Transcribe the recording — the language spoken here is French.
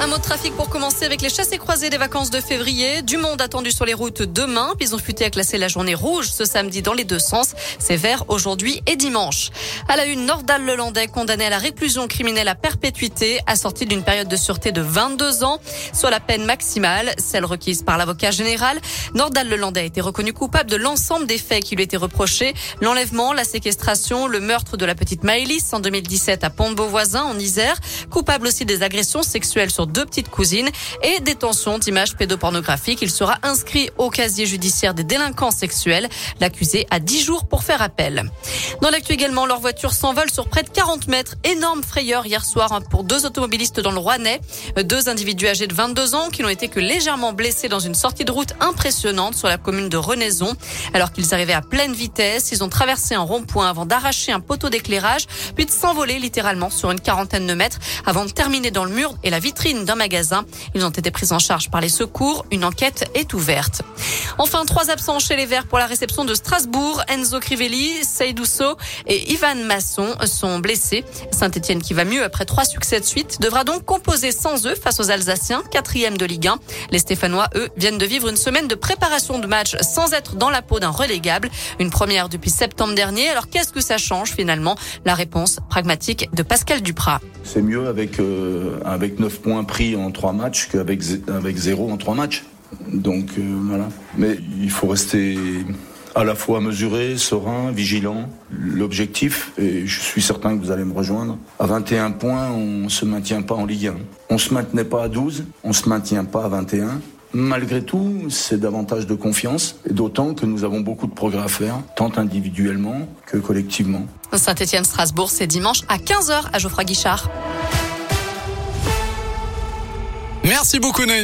Un mot de trafic pour commencer avec les chassés croisés des vacances de février. Du monde attendu sur les routes demain. Ont futé à classer la journée rouge ce samedi dans les deux sens. C'est vert aujourd'hui et dimanche. À la une, Nordal Lelandais condamné à la réclusion criminelle à perpétuité, assorti d'une période de sûreté de 22 ans, soit la peine maximale, celle requise par l'avocat général. Nordal Lelandais a été reconnu coupable de l'ensemble des faits qui lui étaient reprochés. L'enlèvement, la séquestration, le meurtre de la petite Maëlys en 2017 à Pont-de-Beauvoisin en Isère. Coupable aussi des agressions sexuelles sur deux petites cousines et détention d'images pédopornographiques. Il sera inscrit au casier judiciaire des délinquants sexuels. L'accusé a 10 jours pour faire appel. Dans l'actu également, leur voiture s'envole sur près de 40 mètres. Énorme frayeur hier soir pour deux automobilistes dans le Rouennais. Deux individus âgés de 22 ans qui n'ont été que légèrement blessés dans une sortie de route impressionnante sur la commune de Renaison. Alors qu'ils arrivaient à pleine vitesse, ils ont traversé un rond-point avant d'arracher un poteau d'éclairage, puis de s'envoler littéralement sur une quarantaine de mètres avant de terminer dans le mur et la vitrine d'un magasin. Ils ont été pris en charge par les secours. Une enquête est ouverte. Enfin, trois absents chez les Verts pour la réception de Strasbourg. Enzo Crivelli, Seydousso et Ivan Masson sont blessés. Saint-Etienne, qui va mieux après trois succès de suite, devra donc composer sans eux face aux Alsaciens, quatrième de Ligue 1. Les Stéphanois, eux, viennent de vivre une semaine de préparation de match sans être dans la peau d'un relégable. Une première depuis septembre dernier. Alors qu'est-ce que ça change finalement? La réponse pragmatique de Pascal Duprat. C'est mieux avec, euh, avec 9 points pris en trois matchs qu'avec avec zéro en trois matchs. Donc euh, voilà. Mais il faut rester à la fois mesuré, serein, vigilant. L'objectif, et je suis certain que vous allez me rejoindre, à 21 points, on ne se maintient pas en Ligue 1. On se maintenait pas à 12, on se maintient pas à 21. Malgré tout, c'est davantage de confiance, et d'autant que nous avons beaucoup de progrès à faire, tant individuellement que collectivement. Saint-Étienne-Strasbourg, c'est dimanche à 15h à Geoffroy Guichard. Merci beaucoup Noémie.